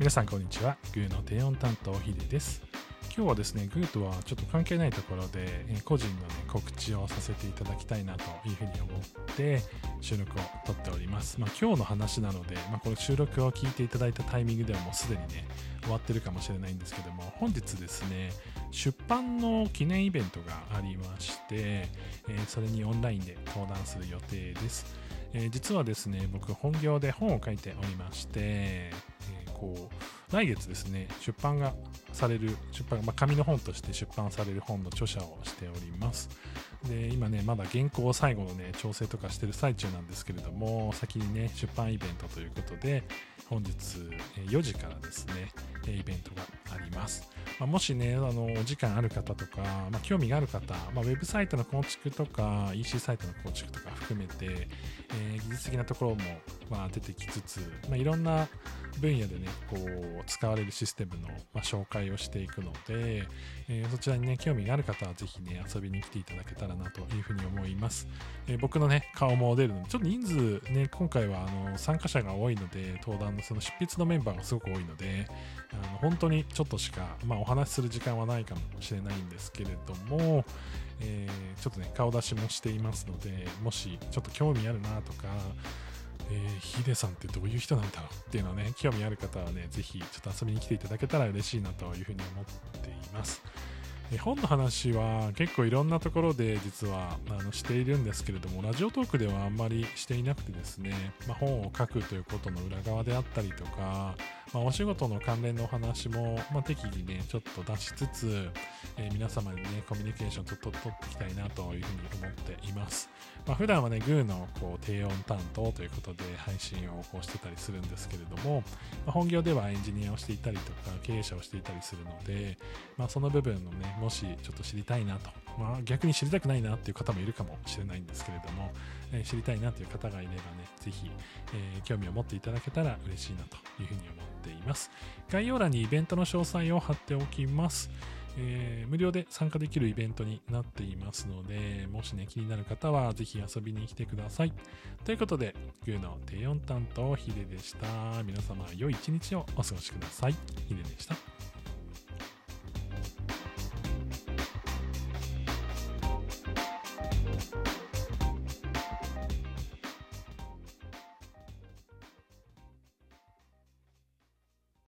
皆さんこんにちは。グーの低音担当ヒデです。今日はですね、グーとはちょっと関係ないところで、え個人の、ね、告知をさせていただきたいなというふうに思って収録を撮っております。まあ、今日の話なので、まあ、この収録を聞いていただいたタイミングではもうすでにね、終わってるかもしれないんですけども、本日ですね、出版の記念イベントがありまして、えーそれにオンラインで登壇する予定です。えー実はですね、僕本業で本を書いておりまして、えーこう来月ですね、出版がされる、出版、まあ、紙の本として出版される本の著者をしております。で、今ね、まだ原稿を最後のね、調整とかしてる最中なんですけれども、先にね、出版イベントということで、本日4時からですね、イベントがあります。まあ、もしね、あの、お時間ある方とか、まあ、興味がある方、まあ、ウェブサイトの構築とか、EC サイトの構築とか含めて、えー技術的なところも、まあ、出てきつつ、まあ、いろんな分野でね、こう、使われるシステムの、まあ、紹介をしていくので、えーそちらにね、興味がある方はぜひね、遊びに来ていただけたらなというふうに思います。えー僕のね、顔も出るので、ちょっと人数ね、今回はあの参加者が多いので、登壇のその執筆のメンバーがすごく多いので、あの本当にちょっとしか、まあ、お話しする時間はないかもしれないんですけれども、えーちょっとね、顔出しもしていますので、もしちょっと興味あるなとか、えーヒデさんってどういう人なんだろうっていうのはね、興味ある方はね、ぜひちょっと遊びに来ていただけたら嬉しいなというふうに思っています。え本の話は結構いろんなところで実はあのしているんですけれども、ラジオトークではあんまりしていなくてですね、まあ、本を書くということの裏側であったりとか、まあ、お仕事の関連のお話も、まあ、適宜ね、ちょっと出しつつ、えー皆様にね、コミュニケーションとと取っていきたいなというふうに思っています。まあ、普段はね、グーのこう低音担当ということで配信をこうしてたりするんですけれども、まあ本業ではエンジニアをしていたりとか、経営者をしていたりするので、まあ、その部分のね、もしちょっと知りたいなと、まあ、逆に知りたくないなっていう方もいるかもしれないんですけれども、えー知りたいなという方がいればね、ぜひ、えー興味を持っていただけたら嬉しいなというふうに思っています。概要欄にイベントの詳細を貼っておきます。えー無料で参加できるイベントになっていますので、もしね、気になる方はぜひ遊びに来てください。ということで、グーの低音担当ヒデでした。皆様、良い一日をお過ごしください。ヒデでした。